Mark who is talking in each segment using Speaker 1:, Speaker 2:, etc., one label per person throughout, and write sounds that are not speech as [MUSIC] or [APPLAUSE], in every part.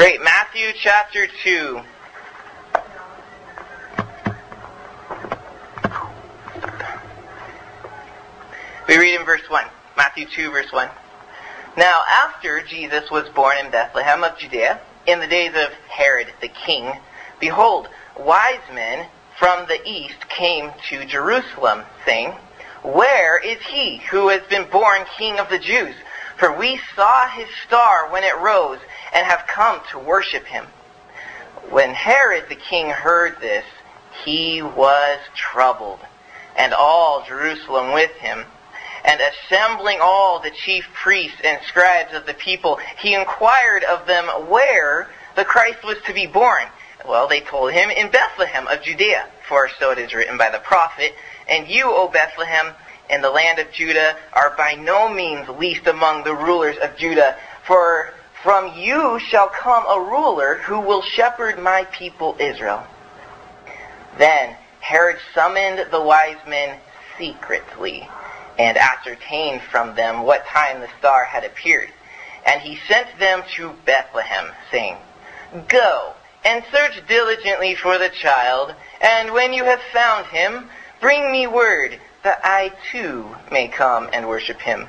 Speaker 1: Great. Matthew chapter 2. We read in verse 1. Matthew 2, verse 1. Now, after Jesus was born in Bethlehem of Judea, in the days of Herod the king, behold, wise men from the east came to Jerusalem, saying, Where is he who has been born king of the Jews? For we saw his star when it rose, and have come to worship him. When Herod the king heard this, he was troubled, and all Jerusalem with him. And assembling all the chief priests and scribes of the people, he inquired of them where the Christ was to be born. Well, they told him, in Bethlehem of Judea, for so it is written by the prophet, And you, O Bethlehem, in the land of Judah, are by no means least among the rulers of Judah, for from you shall come a ruler who will shepherd my people Israel. Then Herod summoned the wise men secretly and ascertained from them what time the star had appeared. And he sent them to Bethlehem, saying, Go and search diligently for the child, and when you have found him, bring me word that I too may come and worship him.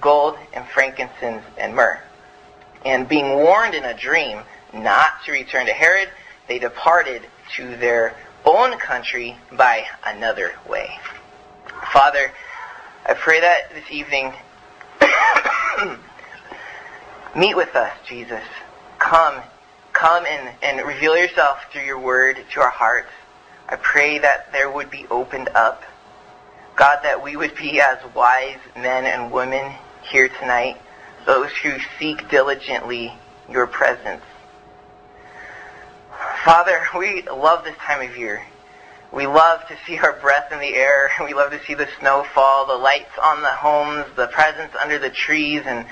Speaker 1: gold and frankincense and myrrh. And being warned in a dream not to return to Herod, they departed to their own country by another way. Father, I pray that this evening, [COUGHS] meet with us, Jesus. Come, come and, and reveal yourself through your word to our hearts. I pray that there would be opened up. God, that we would be as wise men and women here tonight, those who seek diligently your presence. Father, we love this time of year. We love to see our breath in the air. [LAUGHS] We love to see the snow fall, the lights on the homes, the presents under the trees, and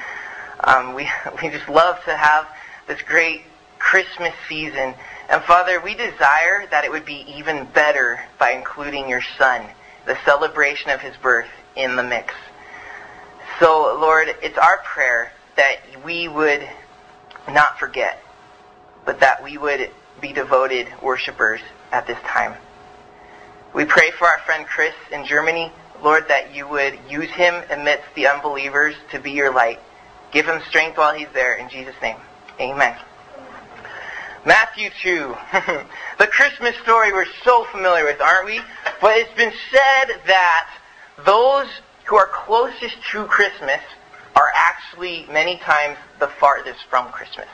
Speaker 1: um, we [LAUGHS] we just love to have this great Christmas season. And Father, we desire that it would be even better by including your Son, the celebration of his birth in the mix. So, Lord, it's our prayer that we would not forget, but that we would be devoted worshipers at this time. We pray for our friend Chris in Germany, Lord, that you would use him amidst the unbelievers to be your light. Give him strength while he's there. In Jesus' name, amen. Matthew 2. [LAUGHS] the Christmas story we're so familiar with, aren't we? But it's been said that those who are closest to Christmas are actually many times the farthest from Christmas.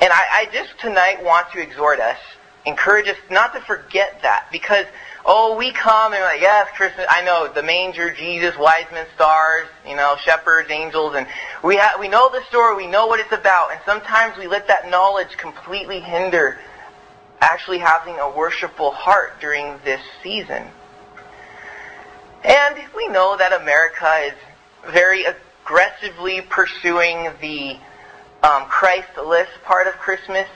Speaker 1: And I, I just tonight want to exhort us, encourage us not to forget that because oh, we come and we're like, yes, Christmas, I know, the manger, Jesus, wise men, stars, you know, shepherds, angels, and we ha- we know the story, we know what it's about, and sometimes we let that knowledge completely hinder actually having a worshipful heart during this season. And we know that America is very aggressively pursuing the um, Christless part of Christmas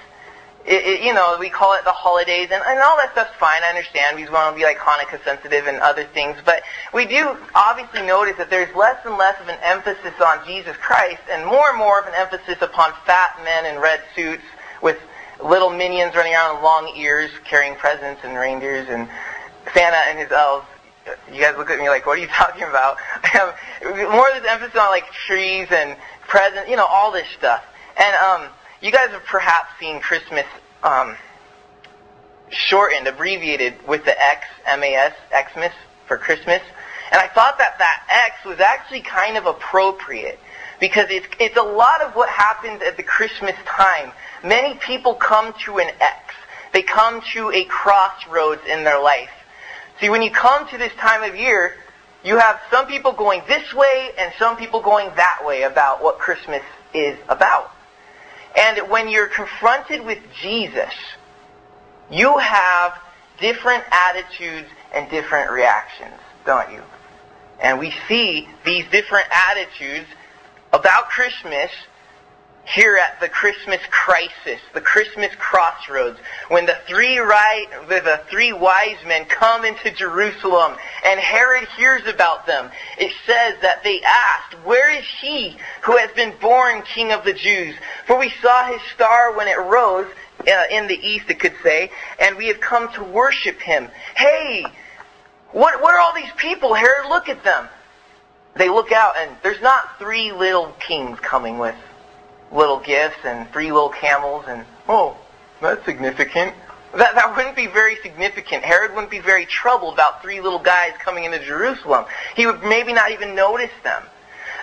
Speaker 1: it, it, you know, we call it the holidays, and, and all that stuff's fine. I understand. We want to be like Hanukkah sensitive and other things, but we do obviously notice that there's less and less of an emphasis on Jesus Christ, and more and more of an emphasis upon fat men in red suits with little minions running around with long ears carrying presents and reindeers and Santa and his elves. You guys look at me like, what are you [LAUGHS] talking about? [LAUGHS] more of this emphasis on like trees and presents, you know, all this stuff. And um, you guys have perhaps seen Christmas um, shortened, abbreviated with the X, M-A-S, Xmas for Christmas. And I thought that that X was actually kind of appropriate because it's, it's a lot of what happens at the Christmas time. Many people come to an X. They come to a crossroads in their life. See, when you come to this time of year, you have some people going this way and some people going that way about what Christmas is about. And when you're confronted with Jesus, you have different attitudes and different reactions, don't you? And we see these different attitudes about Christmas here at the Christmas crisis, the Christmas crossroads, when the three right, the three wise men come into Jerusalem and Herod hears about them, it says that they asked, where is he who has been born king of the Jews? For we saw his star when it rose uh, in the east, it could say, and we have come to worship him. Hey, what, what are all these people, Herod? Look at them. They look out and there's not three little kings coming with little gifts and three little camels and, oh, that's significant. That, that wouldn't be very significant. Herod wouldn't be very troubled about three little guys coming into Jerusalem. He would maybe not even notice them.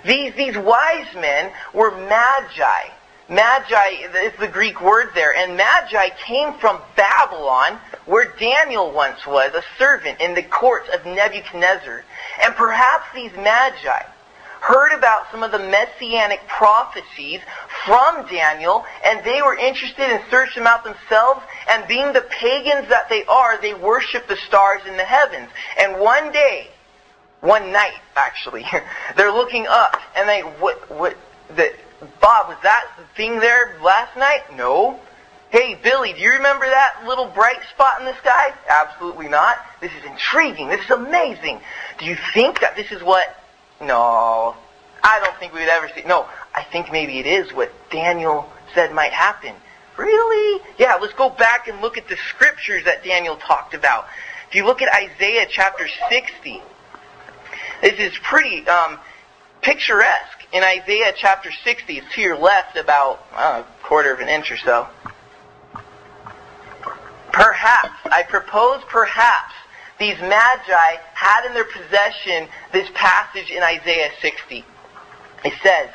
Speaker 1: These, these wise men were magi. Magi is the Greek word there. And magi came from Babylon, where Daniel once was, a servant in the courts of Nebuchadnezzar. And perhaps these magi heard about some of the messianic prophecies from Daniel, and they were interested in searching them out themselves, and being the pagans that they are, they worship the stars in the heavens. And one day, one night actually, [LAUGHS] they're looking up, and they, what, what, the, Bob, was that thing there last night? No. Hey, Billy, do you remember that little bright spot in the sky? Absolutely not. This is intriguing. This is amazing. Do you think that this is what no, I don't think we would ever see. No, I think maybe it is what Daniel said might happen. Really? Yeah, let's go back and look at the scriptures that Daniel talked about. If you look at Isaiah chapter 60, this is pretty um, picturesque. In Isaiah chapter 60, it's to your left about uh, a quarter of an inch or so. Perhaps, I propose perhaps, these magi had in their possession this passage in Isaiah 60. It says,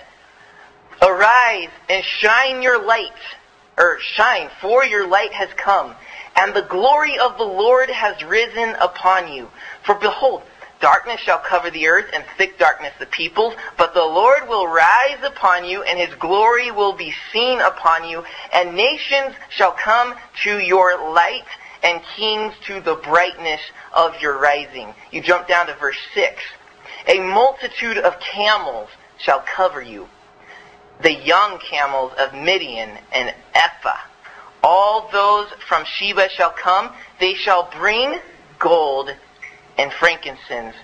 Speaker 1: Arise and shine your light, or shine, for your light has come, and the glory of the Lord has risen upon you. For behold, darkness shall cover the earth, and thick darkness the peoples, but the Lord will rise upon you, and his glory will be seen upon you, and nations shall come to your light, and kings to the brightness of your rising. You jump down to verse 6. A multitude of camels shall cover you, the young camels of Midian and Ephah. All those from Sheba shall come. They shall bring gold and frankincense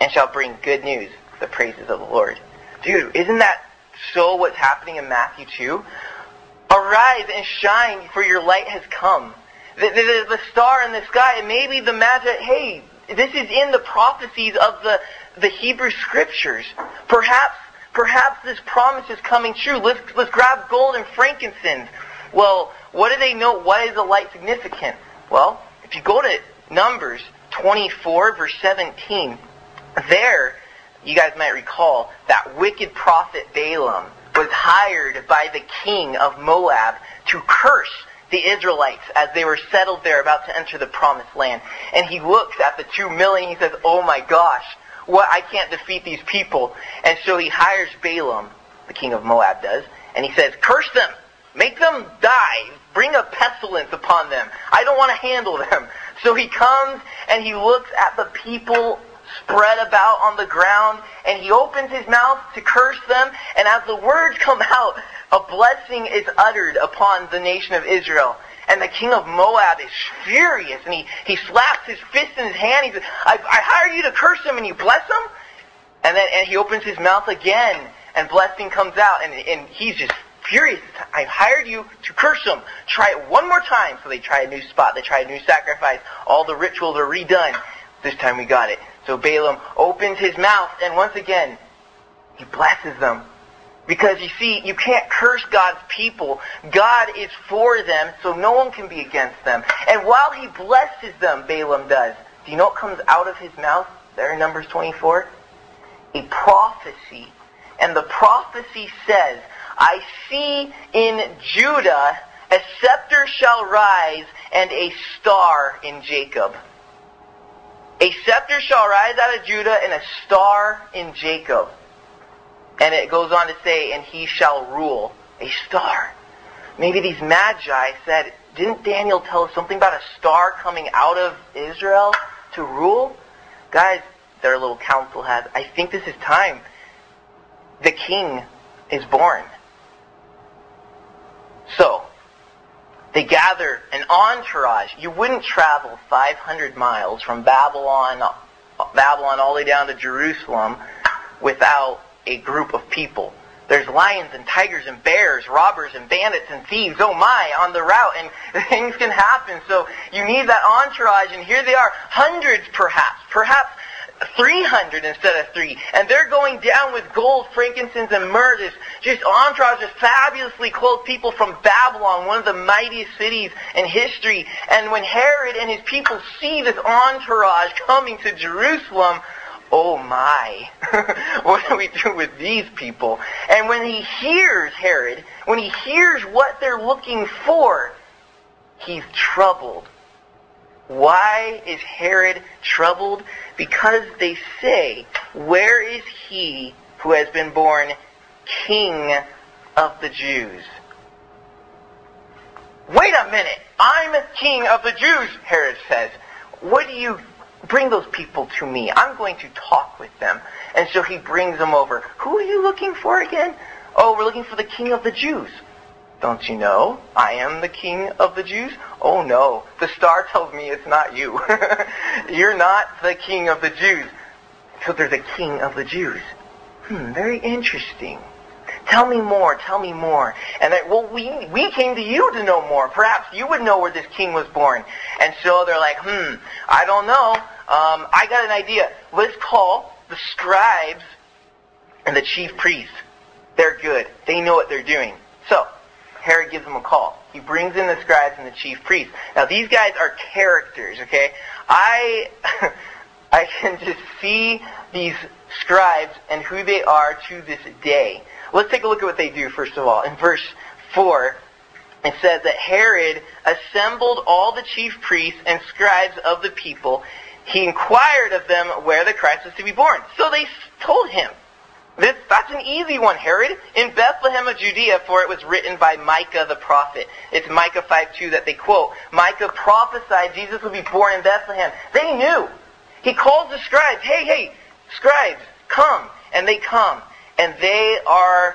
Speaker 1: and shall bring good news, the praises of the Lord. Dude, isn't that so what's happening in Matthew 2? Arise and shine, for your light has come the, the, the star in the sky, and maybe the magic, hey, this is in the prophecies of the, the Hebrew scriptures. Perhaps, perhaps this promise is coming true. Let's, let's grab gold and frankincense. Well, what do they know? Why is the light significant? Well, if you go to Numbers 24, verse 17, there, you guys might recall, that wicked prophet Balaam was hired by the king of Moab to curse the Israelites as they were settled there about to enter the promised land. And he looks at the two million, he says, oh my gosh, what, I can't defeat these people. And so he hires Balaam, the king of Moab does, and he says, curse them, make them die, bring a pestilence upon them. I don't want to handle them. [LAUGHS] So he comes and he looks at the people spread about on the ground, and he opens his mouth to curse them, and as the words come out, a blessing is uttered upon the nation of Israel. And the king of Moab is furious, and he, he slaps his fist in his hand. He says, I, I hire you to curse them, and you bless them? And then and he opens his mouth again, and blessing comes out, and, and he's just furious. I hired you to curse them. Try it one more time. So they try a new spot. They try a new sacrifice. All the rituals are redone. This time we got it. So Balaam opens his mouth, and once again, he blesses them. Because you see, you can't curse God's people. God is for them, so no one can be against them. And while he blesses them, Balaam does, do you know what comes out of his mouth there in Numbers 24? A prophecy. And the prophecy says, I see in Judah a scepter shall rise and a star in Jacob. A scepter shall rise out of Judah and a star in Jacob. And it goes on to say, and he shall rule. A star. maybe these magi said, didn't Daniel tell us something about a star coming out of Israel to rule? Guys, their little council has, I think this is time. The king is born. So, they gather an entourage. You wouldn't travel 500 miles from Babylon, Babylon all the way down to Jerusalem without a group of people. There's lions and tigers and bears, robbers and bandits and thieves, oh my, on the route, and [LAUGHS] things can happen. So you need that entourage, and here they are, hundreds perhaps, perhaps 300 instead of three. And they're going down with gold, frankincense, and myrrh. This just entourage of fabulously clothed people from Babylon, one of the mightiest cities in history. And when Herod and his people see this entourage coming to Jerusalem, oh my, [LAUGHS] what do we do with these people? And when he hears Herod, when he hears what they're looking for, he's troubled. Why is Herod troubled? Because they say, Where is he who has been born King of the Jews? Wait a minute! I'm King of the Jews, Herod says. What do you bring those people to me? I'm going to talk with them. And so he brings them over. Who are you looking for again? Oh, we're looking for the King of the Jews. Don't you know? I am the king of the Jews? Oh no, the star tells me it's not you. [LAUGHS] You're not the king of the Jews. So they're the king of the Jews. Hmm, very interesting. Tell me more, tell me more. And that, well, we, we came to you to know more. Perhaps you would know where this king was born. And so they're like, hmm, I don't know. Um, I got an idea. Let's call the scribes and the chief priests. They're good. They know what they're doing. So, Herod gives them a call. He brings in the scribes and the chief priests. Now these guys are characters, okay? I [LAUGHS] I can just see these scribes and who they are to this day. Let's take a look at what they do first of all. In verse 4, it says that Herod assembled all the chief priests and scribes of the people. He inquired of them where the Christ was to be born. So they told him. This, that's an easy one, Herod. In Bethlehem of Judea, for it was written by Micah the prophet. It's Micah 5.2 that they quote. Micah prophesied Jesus would be born in Bethlehem. They knew. He calls the scribes, hey, hey, scribes, come. And they come. And they are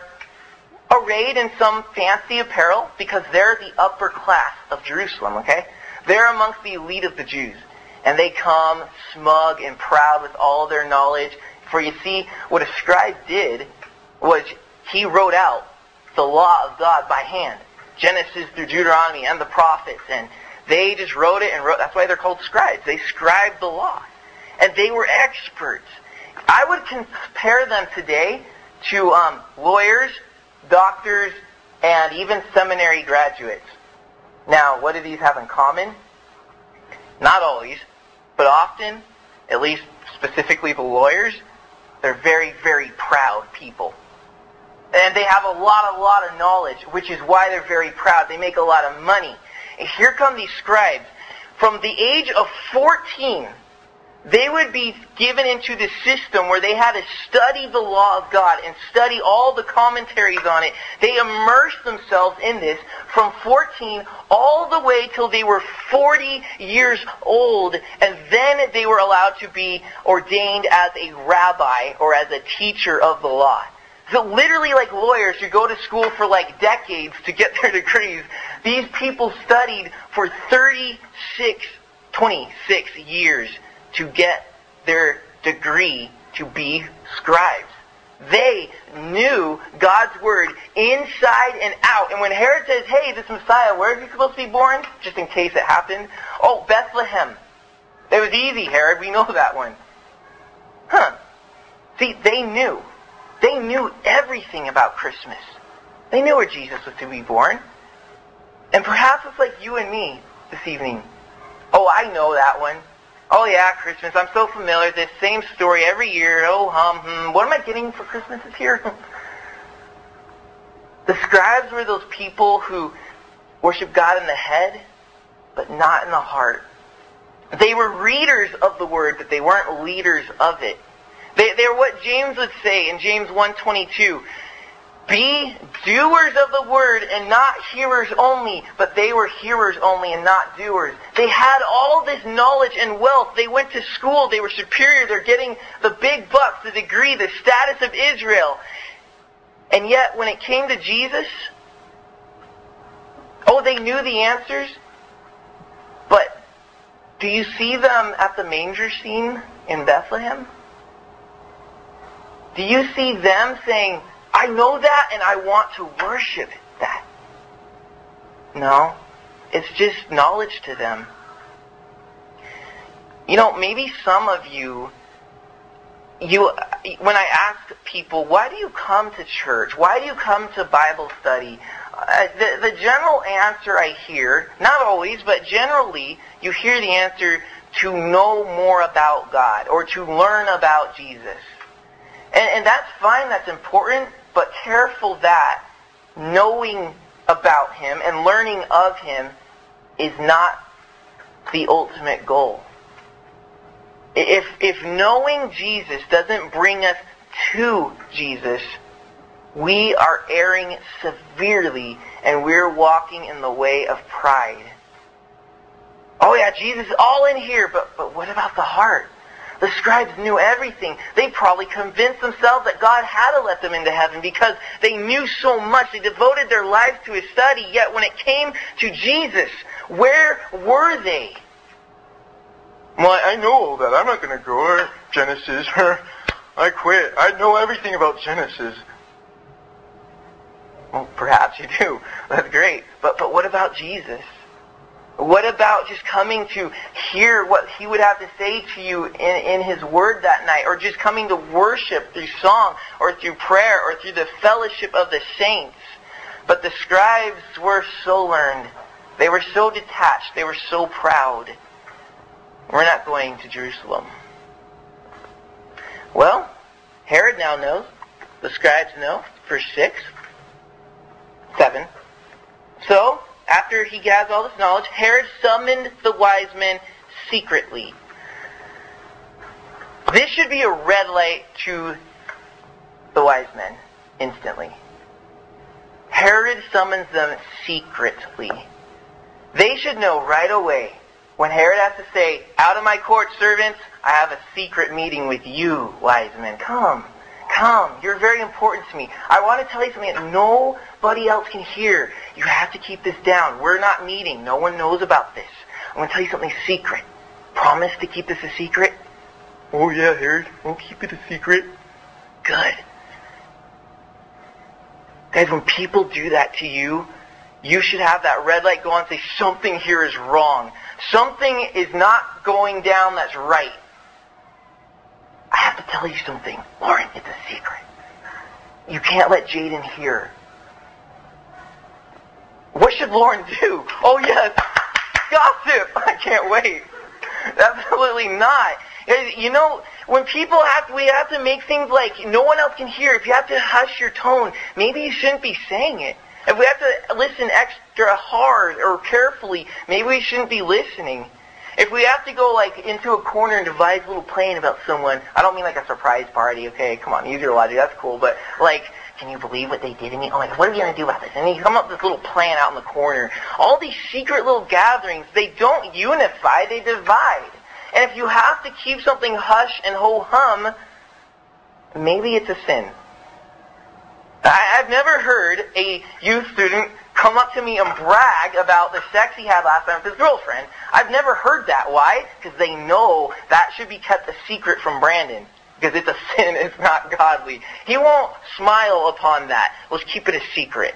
Speaker 1: arrayed in some fancy apparel because they're the upper class of Jerusalem, okay? They're amongst the elite of the Jews. And they come smug and proud with all their knowledge for you see, what a scribe did was he wrote out the law of God by hand. Genesis through Deuteronomy and the prophets. And they just wrote it and wrote, that's why they're called scribes. They scribed the law. And they were experts. I would compare them today to um, lawyers, doctors, and even seminary graduates. Now, what do these have in common? Not always, but often, at least specifically the lawyers, they're very, very proud people. And they have a lot, a lot of knowledge, which is why they're very proud. They make a lot of money. And here come these scribes. From the age of 14 they would be given into the system where they had to study the law of God and study all the commentaries on it. They immersed themselves in this from 14 all the way till they were 40 years old, and then they were allowed to be ordained as a rabbi or as a teacher of the law. So literally like lawyers who go to school for like decades to get [LAUGHS] their degrees, these people studied for 36, 26 years to get their degree to be scribes. They knew God's word inside and out. And when Herod says, hey, this Messiah, where is he supposed to be born? Just in case it happened. Oh, Bethlehem. It was easy, Herod. We know that one. Huh. See, they knew. They knew everything about Christmas. They knew where Jesus was to be born. And perhaps it's like you and me this evening. Oh, I know that one. Oh yeah, Christmas. I'm so familiar this same story every year. Oh hum hmm. What am I getting for Christmas this year? [LAUGHS] the scribes were those people who worship God in the head, but not in the heart. They were readers of the word, but they weren't leaders of it. They, were what James would say in James 1.22. Be doers of the word and not hearers only, but they were hearers only and not doers. They had all this knowledge and wealth. They went to school. They were superior. They're getting the big bucks, the degree, the status of Israel. And yet, when it came to Jesus, oh, they knew the answers, but do you see them at the manger scene in Bethlehem? Do you see them saying, I know that and I want to worship that? No. It's just knowledge to them. You know, maybe some of you, you, when I ask people, why do you come to church? Why do you come to Bible study? Uh, the, the general answer I hear, not always, but generally, you hear the answer to know more about God or to learn about Jesus. And, and that's fine, that's important, but careful that knowing about Him and learning of Him is not the ultimate goal. If, if knowing Jesus doesn't bring us to Jesus, we are erring severely and we're walking in the way of pride. Oh yeah, Jesus is all in here, but, but what about the heart? The scribes knew everything. They probably convinced themselves that God had to let them into heaven because they knew so much. They devoted their lives to his study. Yet when it came to Jesus, where were they?
Speaker 2: Well, I know all that. I'm not going to go. Genesis. I quit. I know everything about Genesis.
Speaker 1: Well, perhaps you do. That's great. But, but what about Jesus? What about just coming to hear what he would have to say to you in, in his word that night? Or just coming to worship through song or through prayer or through the fellowship of the saints? But the scribes were so learned. They were so detached. They were so proud. We're not going to Jerusalem. Well, Herod now knows. The scribes know. Verse 6. 7. So, after he gathers all this knowledge, Herod summoned the wise men secretly. This should be a red light to the wise men instantly. Herod summons them secretly. They should know right away when Herod has to say, out of my court, servants, I have a secret meeting with you, wise men. Come. Come. You're very important to me. I want to tell you something that nobody else can hear. You have to keep this down. We're not meeting. No one knows about this. I'm going to tell you something secret. Promise to keep this a secret?
Speaker 2: Oh yeah, Harry. We'll keep it a secret.
Speaker 1: Good. Guys, when people do that to you, you should have that red light go on and say, something here is wrong. Something is not going down that's right. I have to tell you something. Lauren, it's a secret. You can't let Jaden hear. What should Lauren do? Oh yes, gossip. I can't wait. Absolutely not. You know, when people have, we have to make things like no one else can hear. If you have to hush your tone, maybe you shouldn't be saying it. If we have to listen extra hard or carefully, maybe we shouldn't be listening. If we have to go like into a corner and devise a little plan about someone, I don't mean like a surprise party, okay? Come on, use your logic, that's cool. But like, can you believe what they did to me? My God, what are we to do about this? And you come up with this little plan out in the corner. All these secret little gatherings, they don't unify, they divide. And if you have to keep something hush and ho hum, maybe it's a sin. I, I've never heard a youth student come up to me and brag about the sex he had last time with his girlfriend. I've never heard that. Why? Because they know that should be kept a secret from Brandon. Because it's a [LAUGHS] sin, it's not godly. He won't smile upon that. Let's keep it a secret.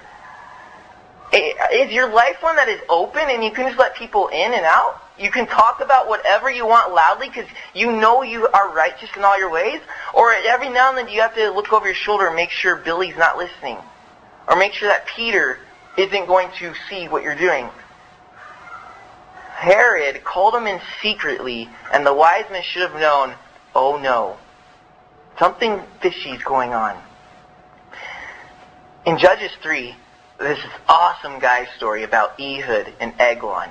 Speaker 1: Is your life one that is open and you can just let people in and out? You can talk about whatever you want loudly because you know you are righteous in all your ways? Or every now and then you have to look over your shoulder and make sure Billy's not listening? Or make sure that Peter isn't going to see what you're doing? Herod called him in secretly, and the wise men should have known, oh no, something fishy is going on. In Judges 3, there's this awesome guy's story about Ehud and Eglon.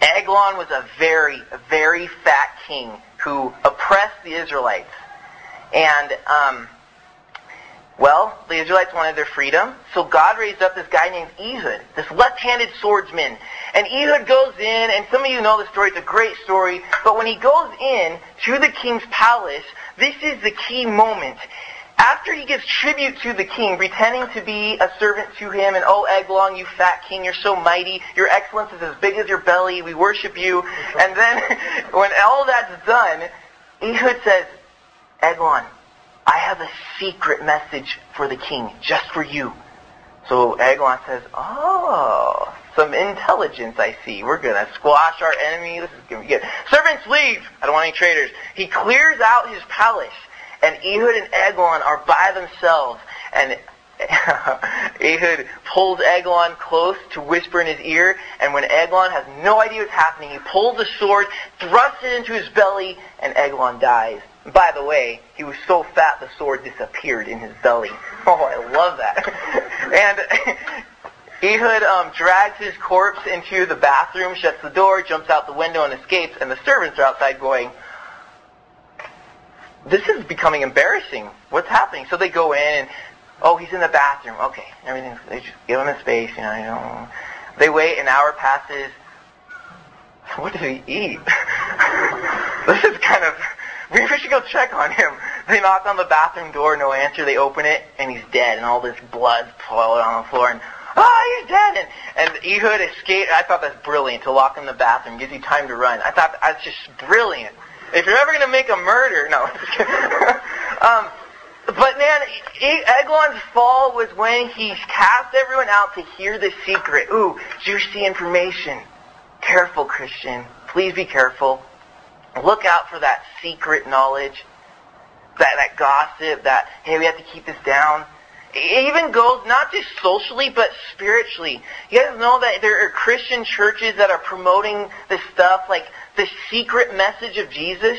Speaker 1: Eglon was a very, very fat king who oppressed the Israelites. And um, Well, the Israelites wanted their freedom, so God raised up this guy named Ehud, this left-handed swordsman. And Ehud goes in, and some of you know the story, it's a great story, but when he goes in to the king's palace, this is the key moment. After he gives tribute to the king, pretending to be a servant to him, and oh Eglon, you fat king, you're so mighty, your excellence is as big as your belly, we worship you. And then, [LAUGHS] when all that's done, Ehud says, Eglon, I have a secret message for the king, just for you. So Eglon says, oh, some intelligence I see. We're going to squash our enemy. This is going to be good. Servants leave. I don't want any traitors. He clears out his palace, and Ehud and Eglon are by themselves. And [LAUGHS] Ehud pulls Eglon close to whisper in his ear, and when Eglon has no idea what's happening, he pulls the sword, thrusts it into his belly, and Eglon dies. By the way, he was so fat the sword disappeared in his belly. [LAUGHS] Oh, I love that. [LAUGHS] and Ehud um, drags his corpse into the bathroom, shuts the door, jumps out the window, and escapes. And the servants are outside going, "This is becoming embarrassing. What's happening?" So they go in, and oh, he's in the bathroom. Okay, everything. They just give him a space. You know, you know. They wait. An hour passes. [LAUGHS] What did he eat? [LAUGHS] this is kind of we [LAUGHS] should go check on him. They knock on the bathroom door, no answer. They open it, and he's dead, and all this blood flowing on the floor, and oh, he's dead. And, and Ehud escaped. I thought that's brilliant to lock in the bathroom, gives you time to run. I thought that's just brilliant. If you're ever to make a murder, no. um, but man, Eglon's fall was when he cast everyone out to hear the secret. Ooh, juicy information. Careful, Christian. Please be careful. Look out for that secret knowledge, that, that gossip, that, hey, we have to keep this down. It even goes not just socially, but spiritually. You guys know that there are Christian churches that are promoting this stuff, like the secret message of Jesus.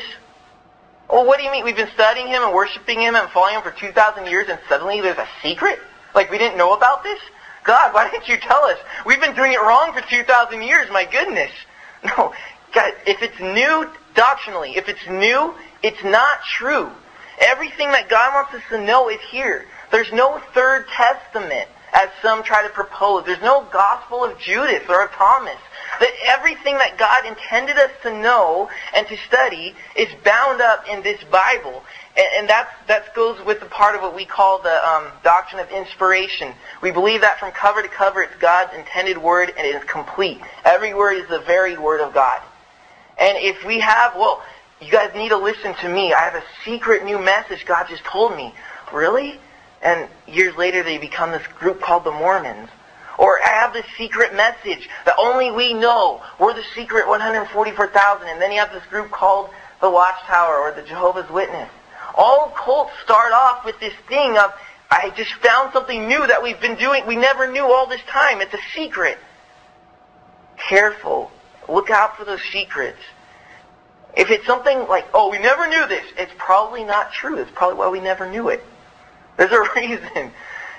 Speaker 1: Well, what do you mean? We've been studying Him and worshiping Him and following Him for 2,000 years and suddenly there's a secret? Like we didn't know about this? God, why didn't you tell us? We've been doing it wrong for 2,000 years, my goodness. [LAUGHS] No, God, if it's new doctrinally, if it's new, it's not true. Everything that God wants us to know is here. There's no third testament, as some try to propose. There's no gospel of Judas or of Thomas. That everything that God intended us to know and to study is bound up in this Bible. And, and that that goes with the part of what we call the um, doctrine of inspiration. We believe that from cover to cover it's God's intended word and it is complete. Every word is the very word of God. And if we have, well, you guys need to listen to me. I have a secret new message God just told me. Really? And years later they become this group called the Mormons. Or I have this secret message that only we know. We're the secret 144,000. And then you have this group called the Watchtower or the Jehovah's Witness. All cults start off with this thing of, I just found something new that we've been doing. We never knew all this time. It's a secret. Careful. Look out for those secrets. If it's something like, oh, we never knew this, it's probably not true. It's probably why we never knew it. There's a [LAUGHS] reason.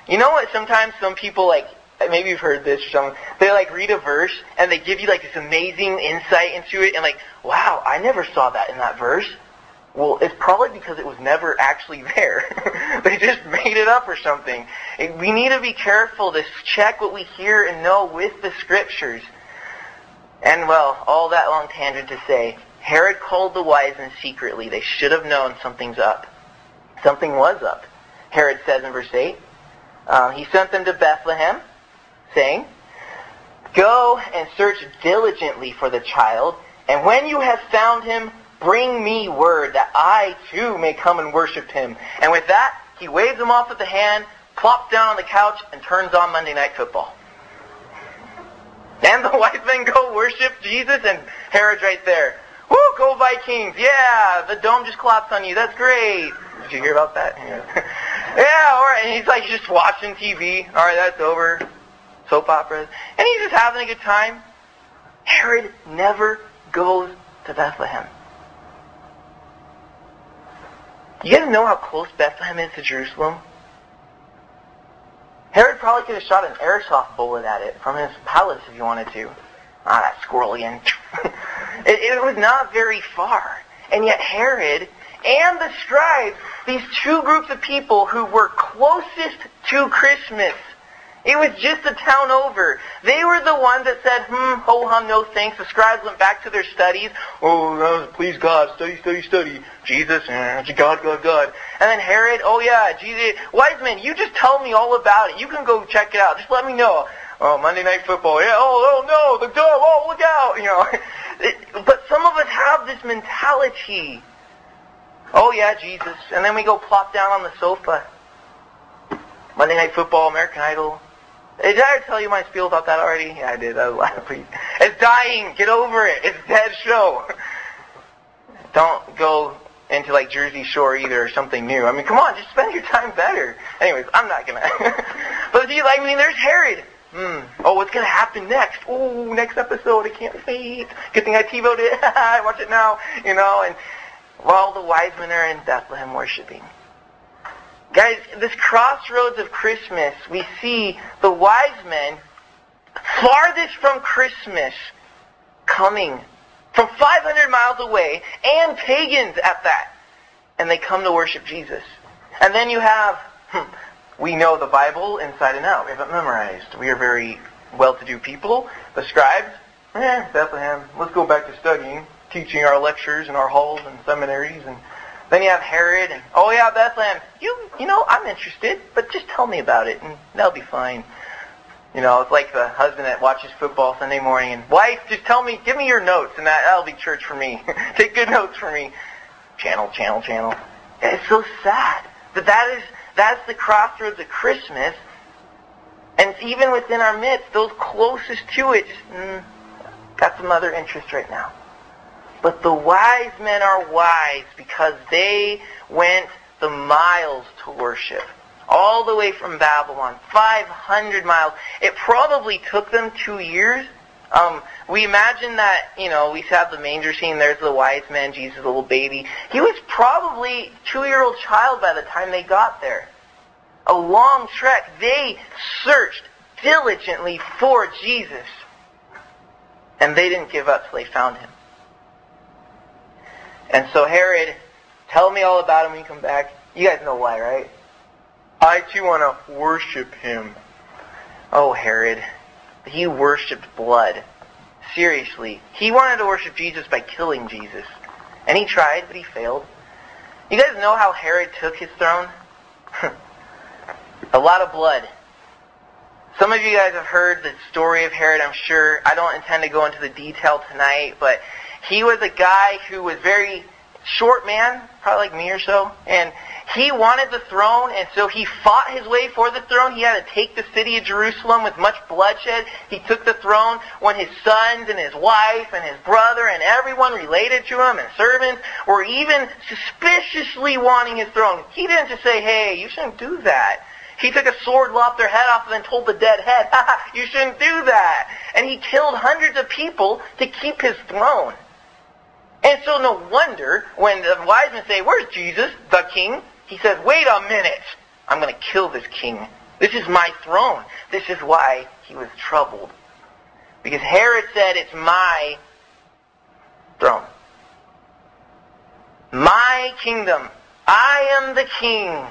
Speaker 1: You know what? Sometimes some people like, maybe you've heard this or something, they like read a verse and they give you like this amazing insight into it and like, wow, I never saw that in that verse. Well, it's probably because it was never actually [LAUGHS] there. [LAUGHS] they just made it up or something. We need to be careful to check what we hear and know with the scriptures. And well, all that long tangent to say, Herod called the wise men secretly. They should have known something's up. Something was up. Herod says in verse 8, uh, he sent them to Bethlehem, saying, Go and search diligently for the child, and when you have found him, bring me word that I too may come and worship him. And with that, he waves them off with the hand, plops down on the couch, and turns on Monday Night Football. And the [LAUGHS] wise men go worship Jesus, and Herod's right there. Woo, go Vikings! Yeah, the dome just collapsed on you. That's great. Did you hear about that? [LAUGHS] Yeah, all right. And he's like just watching TV. All right, that's over. Soap operas. And he's just having a good time. Herod never goes to Bethlehem. You guys know how close Bethlehem is to Jerusalem? Herod probably could have shot an airsoft bullet at it from his palace if he wanted to. Ah, that squirrel again. [LAUGHS] it, it was not very far. And yet Herod and the scribes, these two groups of people who were closest to Christmas, it was just a town over. They were the ones that said, hmm, ho hum, no thanks. The scribes went back to their studies. Oh, uh, please God, study, study, study. Jesus, eh, God, God, God. And then Herod, oh yeah, Jesus. Wise men, you just tell me all about it. You can go check it out. Just let me know. Oh, Monday Night Football. Yeah, oh, oh no, the dove. Oh, look out. [LAUGHS] You know. but some of us have this mentality. Oh yeah, Jesus. And then we go plop down on the sofa. Monday Night Football, American Idol. Did I tell you my spiel about that already? Yeah, I did. I was laughing. It's dying. Get over it. It's dead show. [LAUGHS] Don't go into like Jersey Shore either or something new. I mean, come on, just spend your time better. Anyways, I'm not gonna. [LAUGHS] but do you like? I mean, there's Herod. Hmm. Oh, what's gonna happen next? Oh, next episode. I can't wait. Good thing I it. [LAUGHS] I watch it now. You know, and while the wise men are in Bethlehem worshiping. Guys, this crossroads of Christmas, we see the wise men farthest from Christmas coming from 500 miles away and pagans at that. And they come to worship Jesus. And then you have, hmm, we know the Bible inside and out. We have it memorized. We are very well-to-do people. The scribes, eh, Bethlehem, let's go back to studying, teaching our lectures in our halls and seminaries and then you have Herod, and oh yeah, Bethlehem. You you know I'm interested, but just tell me about it, and that'll be fine. You know, it's like the husband that watches football Sunday morning, and wife, just tell me, give me your notes, and that that'll be church for me. [LAUGHS] Take good notes for me. Channel, channel, channel. It's so sad that that is that's the crossroads of Christmas, and even within our midst, those closest to it, just mm, got some other interest right now. But the wise men are wise because they went the miles to worship. All the way from Babylon, 500 miles. It probably took them two years. Um, we imagine that, you know, we have the manger scene, there's the wise man, Jesus, little baby. He was probably two-year-old child by the time they got there. A long trek. They searched diligently for Jesus. And they didn't give up till they found him. And so Herod, tell me all about him when you come back. You guys know why, right?
Speaker 2: I too want to worship him.
Speaker 1: Oh, Herod. He worshipped blood. Seriously. He wanted to worship Jesus by killing Jesus. And he tried, but he failed. You guys know how Herod took his throne? [LAUGHS] A lot of blood. Some of you guys have heard the story of Herod, I'm sure. I don't intend to go into the detail tonight, but he was a guy who was very short man, probably like me or so, and he wanted the throne, and so he fought his way for the throne. He had to take the city of Jerusalem with much bloodshed. He took the throne when his sons and his wife and his brother and everyone related to him and servants were even suspiciously wanting his throne. He didn't just say, hey, you shouldn't do that. He took a sword, lopped their head off, and then told the dead head, [LAUGHS] you shouldn't do that. And he killed hundreds of people to keep his throne. And so no wonder when the wise men say, where's Jesus, the king? He says, wait a minute. I'm going to kill this king. This is my throne. This is why he was troubled. Because Herod said, it's my throne. My kingdom. I am the king.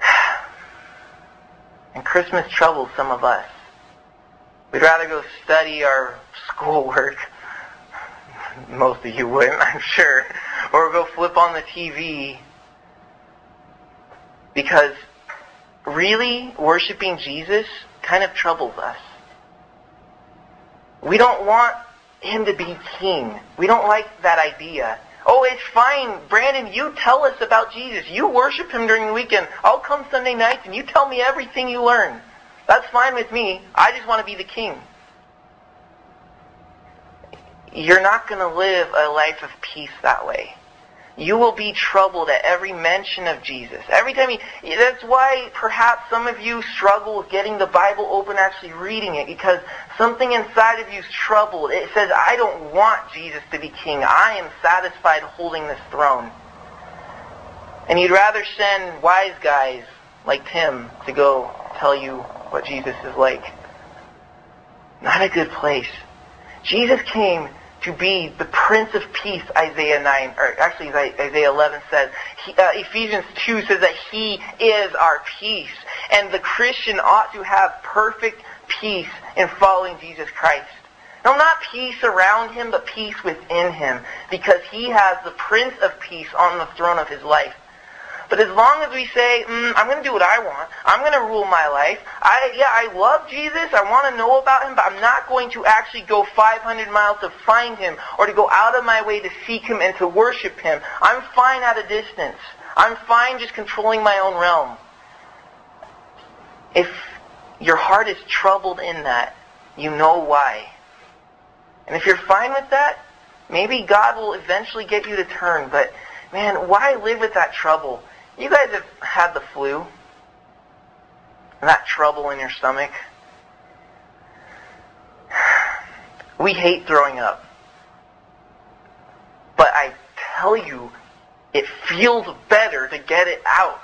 Speaker 1: [SIGHS] And Christmas troubles some of us. We'd rather go study our schoolwork most of you wouldn't, [LAUGHS] I'm sure. Or go flip on the TV. Because really, worshiping Jesus kind of troubles us. We don't want him to be king. We don't like that idea. Oh, it's fine. Brandon, you tell us about Jesus. You worship him during the weekend. I'll come Sunday nights and you tell me everything you learn. That's fine with me. I just want to be the king you're not going to live a life of peace that way. You will be troubled at every mention of Jesus. Every time you, that's why perhaps some of you struggle with getting the Bible open, actually reading it, because something inside of you is troubled. It says, I don't want Jesus to be king. I am satisfied holding this throne. And you'd rather send wise guys like Tim to go tell you what Jesus is like. Not a good place. Jesus came to be the Prince of Peace, Isaiah 9, or actually Isaiah 11 says. He, uh, Ephesians 2 says that He is our peace. And the Christian ought to have perfect peace in following Jesus Christ. No, not peace around him, but peace within him, because he has the Prince of Peace on the throne of his life. But as long as we say, mm, I'm going to do what I want, I'm going to rule my life. I yeah, I love Jesus. I want to know about him, but I'm not going to actually go 500 miles to find him or to go out of my way to seek him and to worship him. I'm fine at a distance. I'm fine just controlling my own realm. If your heart is troubled in that, you know why. And if you're fine with that, maybe God will eventually get you to turn. But man, why live with that trouble? You guys have had the flu? That trouble in your stomach? We hate throwing up. But I tell you, it feels better to get it out.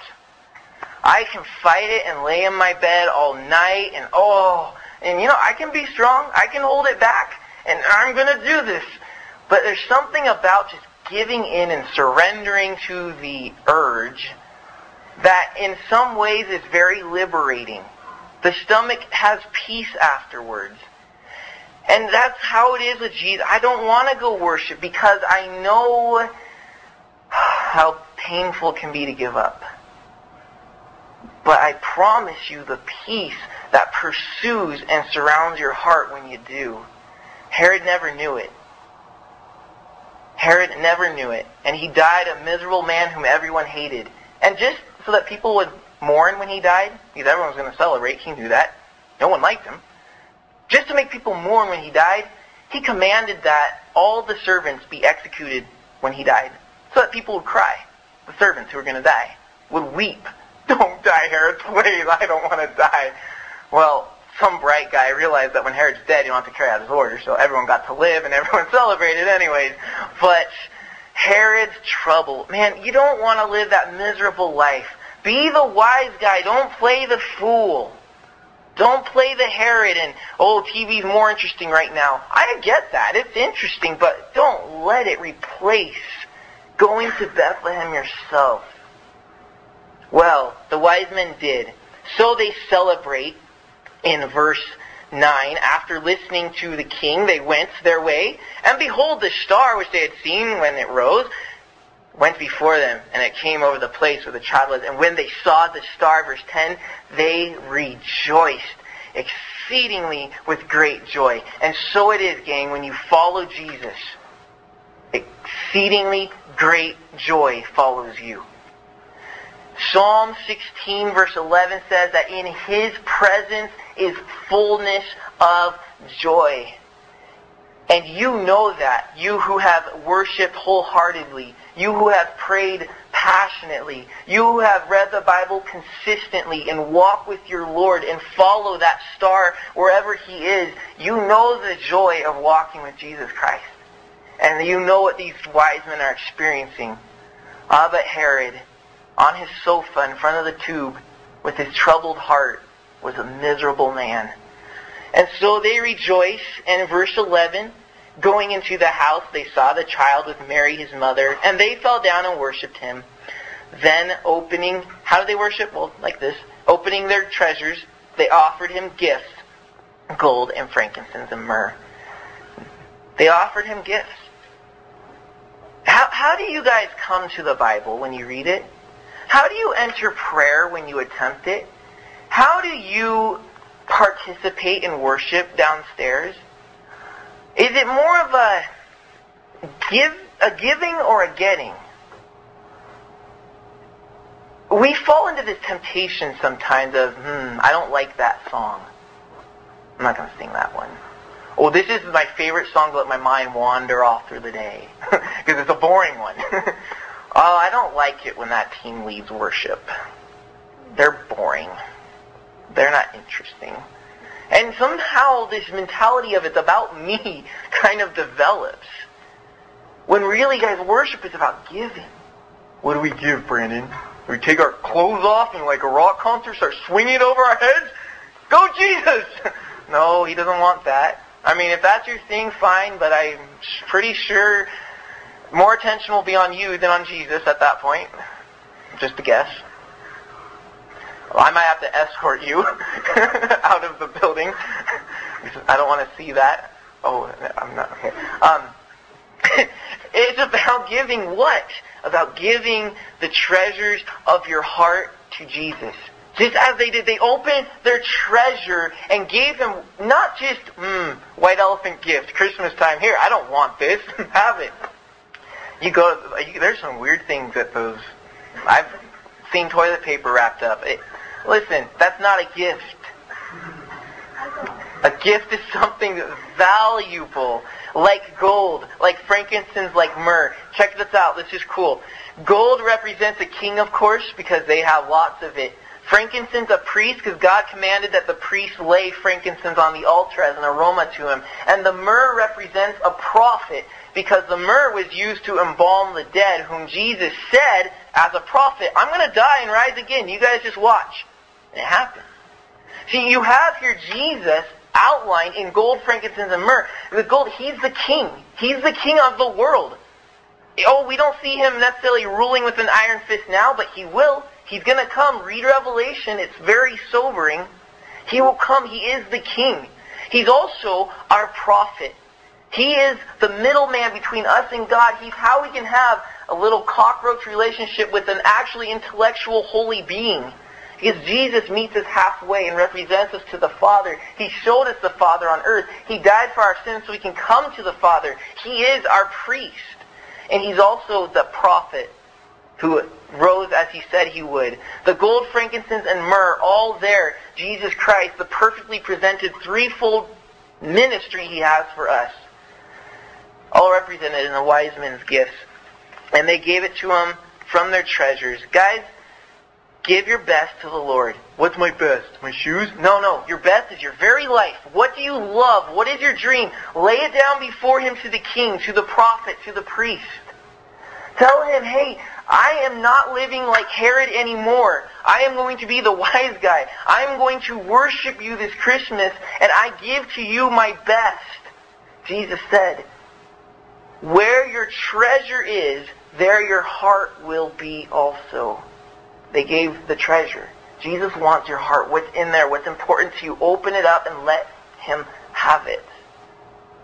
Speaker 1: I can fight it and lay in my bed all night and oh, and you know, I can be strong. I can hold it back and I'm going to do this. But there's something about just giving in and surrendering to the urge that in some ways is very liberating. The stomach has peace afterwards. And that's how it is with Jesus. I don't want to go worship because I know [SIGHS] how painful it can be to give up. But I promise you the peace that pursues and surrounds your heart when you do. Herod never knew it. Herod never knew it. And he died a miserable man whom everyone hated. And just so that people would mourn when he died, because everyone was going to celebrate. He knew that. No one liked him. Just to make people mourn when he died, he commanded that all the servants be executed when he died, so that people would cry. The servants who were going to die would weep. [LAUGHS] Don't die, Herod, [LAUGHS] please. I don't want to die. Well, some bright guy realized that when Herod's dead, you don't have to carry out his orders, so everyone got to live and everyone [LAUGHS] celebrated anyways. But Herod's trouble. Man, you don't want to live that miserable life. Be the wise guy. Don't play the fool. Don't play the Herod and, oh, TV's more interesting right now. I get that. It's interesting, but don't let it replace going to Bethlehem yourself. Well, the wise men did. So they celebrate in verse 9, after listening to the king, they went their way, and behold, the star which they had seen when it rose went before them, and it came over the place where the child was. And when they saw the star, verse 10, they rejoiced exceedingly with great joy. And so it is, gang, when you follow Jesus, exceedingly great joy follows you. Psalm 16 verse 11 says that in His presence is fullness of joy. And you know that, you who have worshiped wholeheartedly, you who have prayed passionately, you who have read the Bible consistently and walk with your Lord and follow that star wherever He is, you know the joy of walking with Jesus Christ. And you know what these wise men are experiencing. Ah, but Herod, on his sofa in front of the tube, with his troubled heart, was a miserable man. And so they rejoice, and in verse 11, going into the house, they saw the child with Mary, his mother, and they fell down and worshipped him. Then opening, how did they worship? Well, like this. Opening their treasures, they offered him gifts, gold and frankincense and myrrh. They offered him gifts. How, how do you guys come to the Bible when you read it? How do you enter prayer when you attempt it? How do you participate in worship downstairs? Is it more of a give a giving or a getting? We fall into this temptation sometimes of, hmm, I don't like that song. I'm not going to sing that one. Oh, this is my favorite song to let my mind wander off through the day. [LAUGHS] Because it's a boring one. [LAUGHS] oh, I don't like it when that team leads worship. They're boring. They're not interesting. And somehow this mentality of it's about me [LAUGHS] kind of develops. When really, guys, worship is about giving. What do we give, Brandon? We take our clothes off and like a rock concert start swinging it over our heads? Go Jesus! [LAUGHS] no, he doesn't want that. I mean, if that's your thing, fine, but I'm pretty sure more attention will be on you than on Jesus at that point. Just a guess. I might have to escort you [LAUGHS] out of the building. I don't want to see that. Oh, I'm not okay. Um, [LAUGHS] it's about giving what? About giving the treasures of your heart to Jesus. Just as they did, they opened their treasure and gave him not just, mm, white elephant gift, Christmas time, here, I don't want this, [LAUGHS] have it. You go, you, there's some weird things that those, I've seen toilet paper wrapped up. It, listen, that's not a gift. A gift is something valuable, like gold, like frankincense, like myrrh. Check this out, this is cool. Gold represents a king, of course, because they have lots of it. Frankincense, a priest, because God commanded that the priest lay frankincense on the altar as an aroma to him. And the myrrh represents a prophet, because the myrrh was used to embalm the dead, whom Jesus said, as a prophet, I'm going to die and rise again. You guys just watch. It happened. See, you have here Jesus outlined in gold, frankincense, and myrrh. The gold, he's the king. He's the king of the world. Oh, we don't see him necessarily ruling with an iron fist now, but he will. He's going to come. Read Revelation. It's very sobering. He will come. He is the king. He's also our prophet. He is the middleman between us and God. He's how we can have a little cockroach relationship with an actually intellectual holy being. Because Jesus meets us halfway and represents us to the Father. He showed us the Father on earth. He died for our sins so we can come to the Father. He is our priest. And he's also the prophet who rose as he said he would. The gold, frankincense, and myrrh, all there. Jesus Christ, the perfectly presented threefold ministry he has for us. All represented in the wise men's gifts. And they gave it to him from their treasures. Guys, give your best to the Lord.
Speaker 2: What's my best? My shoes?
Speaker 1: No, no. Your best is your very life. What do you love? What is your dream? Lay it down before him to the king, to the prophet, to the priest. Tell him, hey, I am not living like Herod anymore. I am going to be the [LAUGHS] wise guy. I am going to worship you this Christmas, and I give to you my best. Jesus said, where your treasure is, there your heart will be also. They gave the treasure. Jesus wants your heart. What's in there? What's important to you? Open it up and let him have it.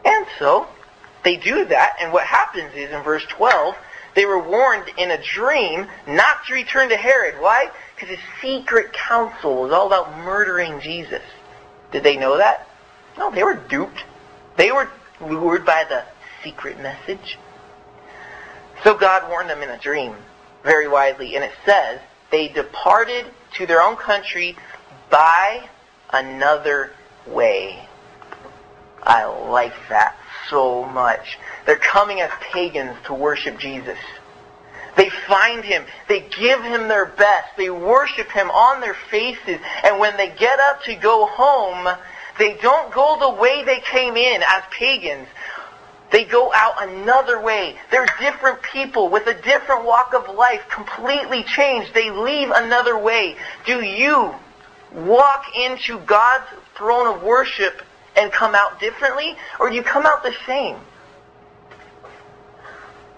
Speaker 1: And so, they do that, and what happens is in verse 12, they were warned in a dream not to return to Herod. Why? Because his secret counsel was all about murdering Jesus. Did they know that? No, they were duped. They were lured by the secret message. So God warned them in a dream, very wisely, and it says, they departed to their own country by another way. I like that so much. They're coming as pagans to worship Jesus. They find him. They give him their best. They worship him on their faces. And when they get up to go home, they don't go the way they came in as pagans. They go out another way. They're different people with a different walk of life, completely changed. They leave another way. Do you walk into God's throne of worship and come out differently, or do you come out the same?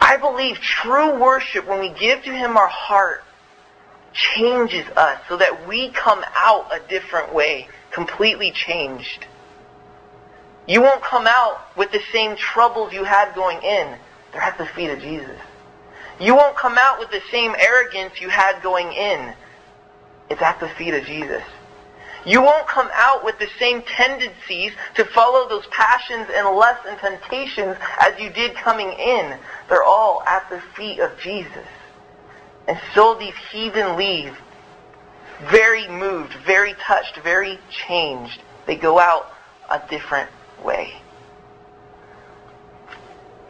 Speaker 1: I believe true worship, when we give to Him our heart, changes us so that we come out a different way, completely changed. You won't come out with the same troubles you had going in. They're at the feet of Jesus. You won't come out with the same arrogance you had going in. It's at the feet of Jesus. You won't come out with the same tendencies to follow those passions and lusts and temptations as you did coming in. They're all at the feet of Jesus. And so these heathen leave very moved, very touched, very changed. They go out a different way.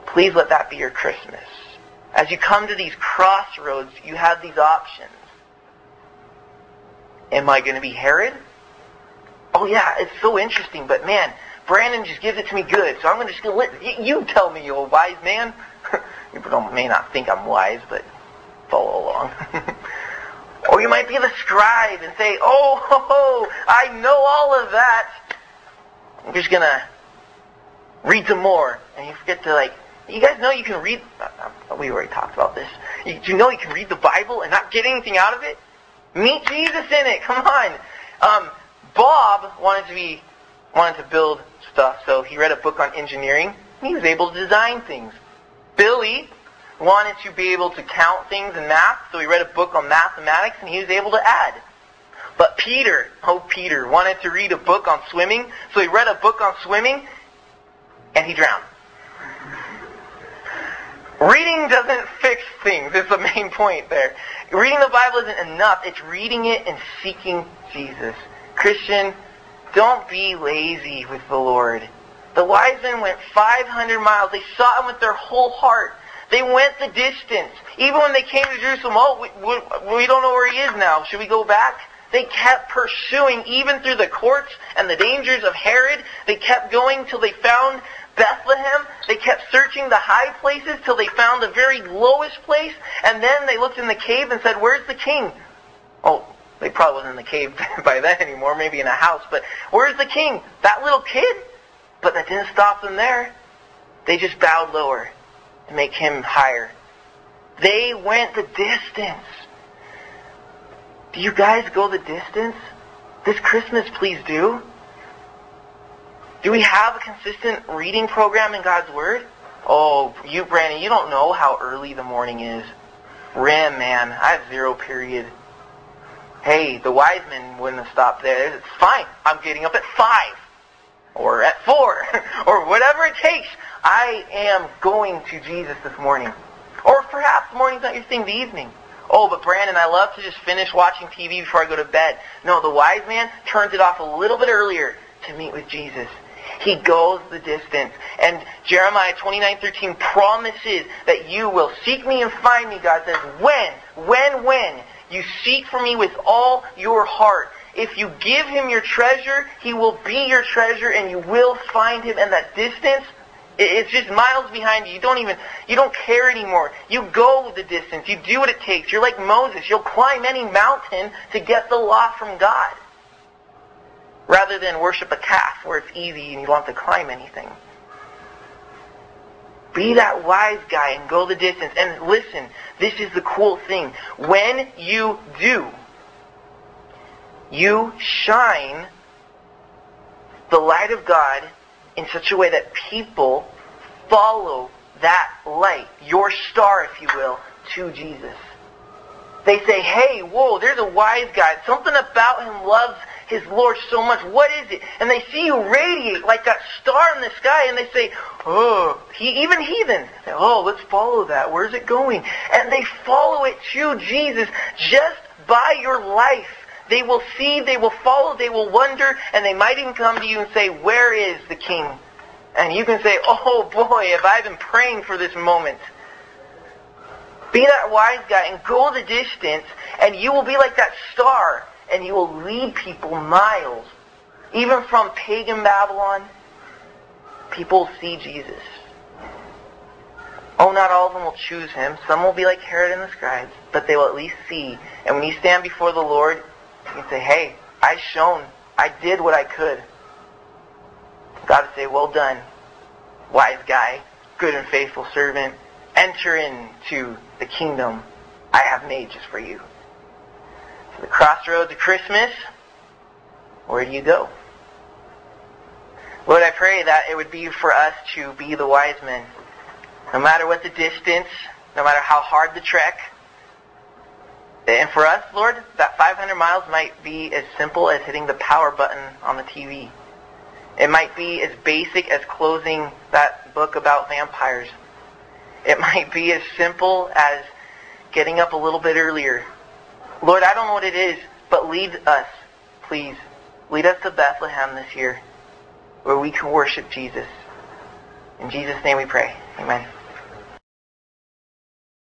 Speaker 1: Please let that be your Christmas. As you come to these crossroads, you have these options. Am I going to be Herod? Oh yeah, it's so interesting, but man, Brandon just gives it to me good, so I'm going to just let you tell me, you old wise man. [LAUGHS] People may not think I'm wise, but follow along. [LAUGHS] or you might be the scribe and say, oh, ho, [LAUGHS] ho, I know all of that. I'm just going to read some more, and you forget to like. You guys know you can read. Uh, we already talked about this. You, you know you can read the Bible and not get anything out of it? Meet Jesus in it. Come on. Um, Bob wanted to be wanted to build stuff, so he read a book on engineering. He was able to design things. Billy wanted to be able to count things in math, so he read a book on mathematics, and he was able to add. But Peter, oh Peter, wanted to read a book on swimming, so he read a book on swimming, and he drowned. Reading doesn't fix things. It's the [LAUGHS] main point there. Reading the Bible isn't enough. It's reading it and seeking Jesus. Christian, don't be lazy with the Lord. The wise men went 500 miles. They sought him with their whole heart. They went the distance. Even when they came to Jerusalem, oh, we, we, we don't know where he is now. Should we go back? They kept pursuing even through the courts and the dangers of Herod. They kept going till they found Bethlehem. They kept searching the high places till they found the very lowest place. And then they looked in the cave and said, where's the king? Oh, they probably wasn't in the cave [LAUGHS] by then anymore, maybe in a house. But where's the king? That little kid? But that didn't stop them there. They just bowed lower to make him higher. They went the distance. Do you guys go the distance? This Christmas, please do. Do we have a consistent reading program in God's Word? Oh, you, Brandon, you don't know how early the morning is. Rim, man, I have zero period. Hey, the wise men wouldn't have stopped there. It's fine. I'm getting up at 5 or at 4 [LAUGHS] or whatever it takes. I am going to Jesus this morning. Or perhaps morning's not your thing, the evening. Oh, but Brandon, I love to just finish watching TV before I go to bed. No, the wise man turns it off a little bit earlier to meet with Jesus. He goes the distance. And Jeremiah 29:13 promises that you will seek me and find me, God says, when, when, when you seek for me with all your heart. If you give him your treasure, he will be your treasure and you will find him. And that distance it's just miles behind you. You don't even, you don't care anymore. You go the distance. You do what it takes. You're like Moses. You'll climb any mountain to get the law from God. Rather than worship a calf where it's easy and you don't have to climb anything. Be that wise guy and go the distance. And listen, this is the cool thing. When you do, you shine the light of God in such a way that people follow that light, your star, if you will, to Jesus. They say, hey, whoa, there's a wise guy. Something about him loves his Lord so much. What is it? And they see you radiate like that star in the sky, and they say, oh, he, even heathens, say, oh, let's follow that. Where's it going? And they follow it to Jesus just by your life. They will see, they will follow, they will wonder, and they might even come to you and say, where is the king? And you can say, oh boy, have I been praying for this moment. Be that wise guy and go the distance, and you will be like that star, and you will lead people miles. Even from pagan Babylon, people see Jesus. Oh, not all of them will choose him. Some will be like Herod and the scribes, but they will at least see. And when you stand before the Lord, you can say, hey, I shone. I did what I could. God would say, well done, wise guy, good and faithful servant. Enter into the kingdom I have made just for you. The crossroads of Christmas, where do you go? Lord, I pray that it would be for us to be the wise men. No matter what the distance, no matter how hard the trek, and for us, Lord, that 500 miles might be as simple as hitting the power button on the TV. It might be as basic as closing that book about vampires. It might be as simple as getting up a little bit earlier. Lord, I don't know what it is, but lead us, please. Lead us to Bethlehem this year where we can worship Jesus. In Jesus' name we pray. Amen.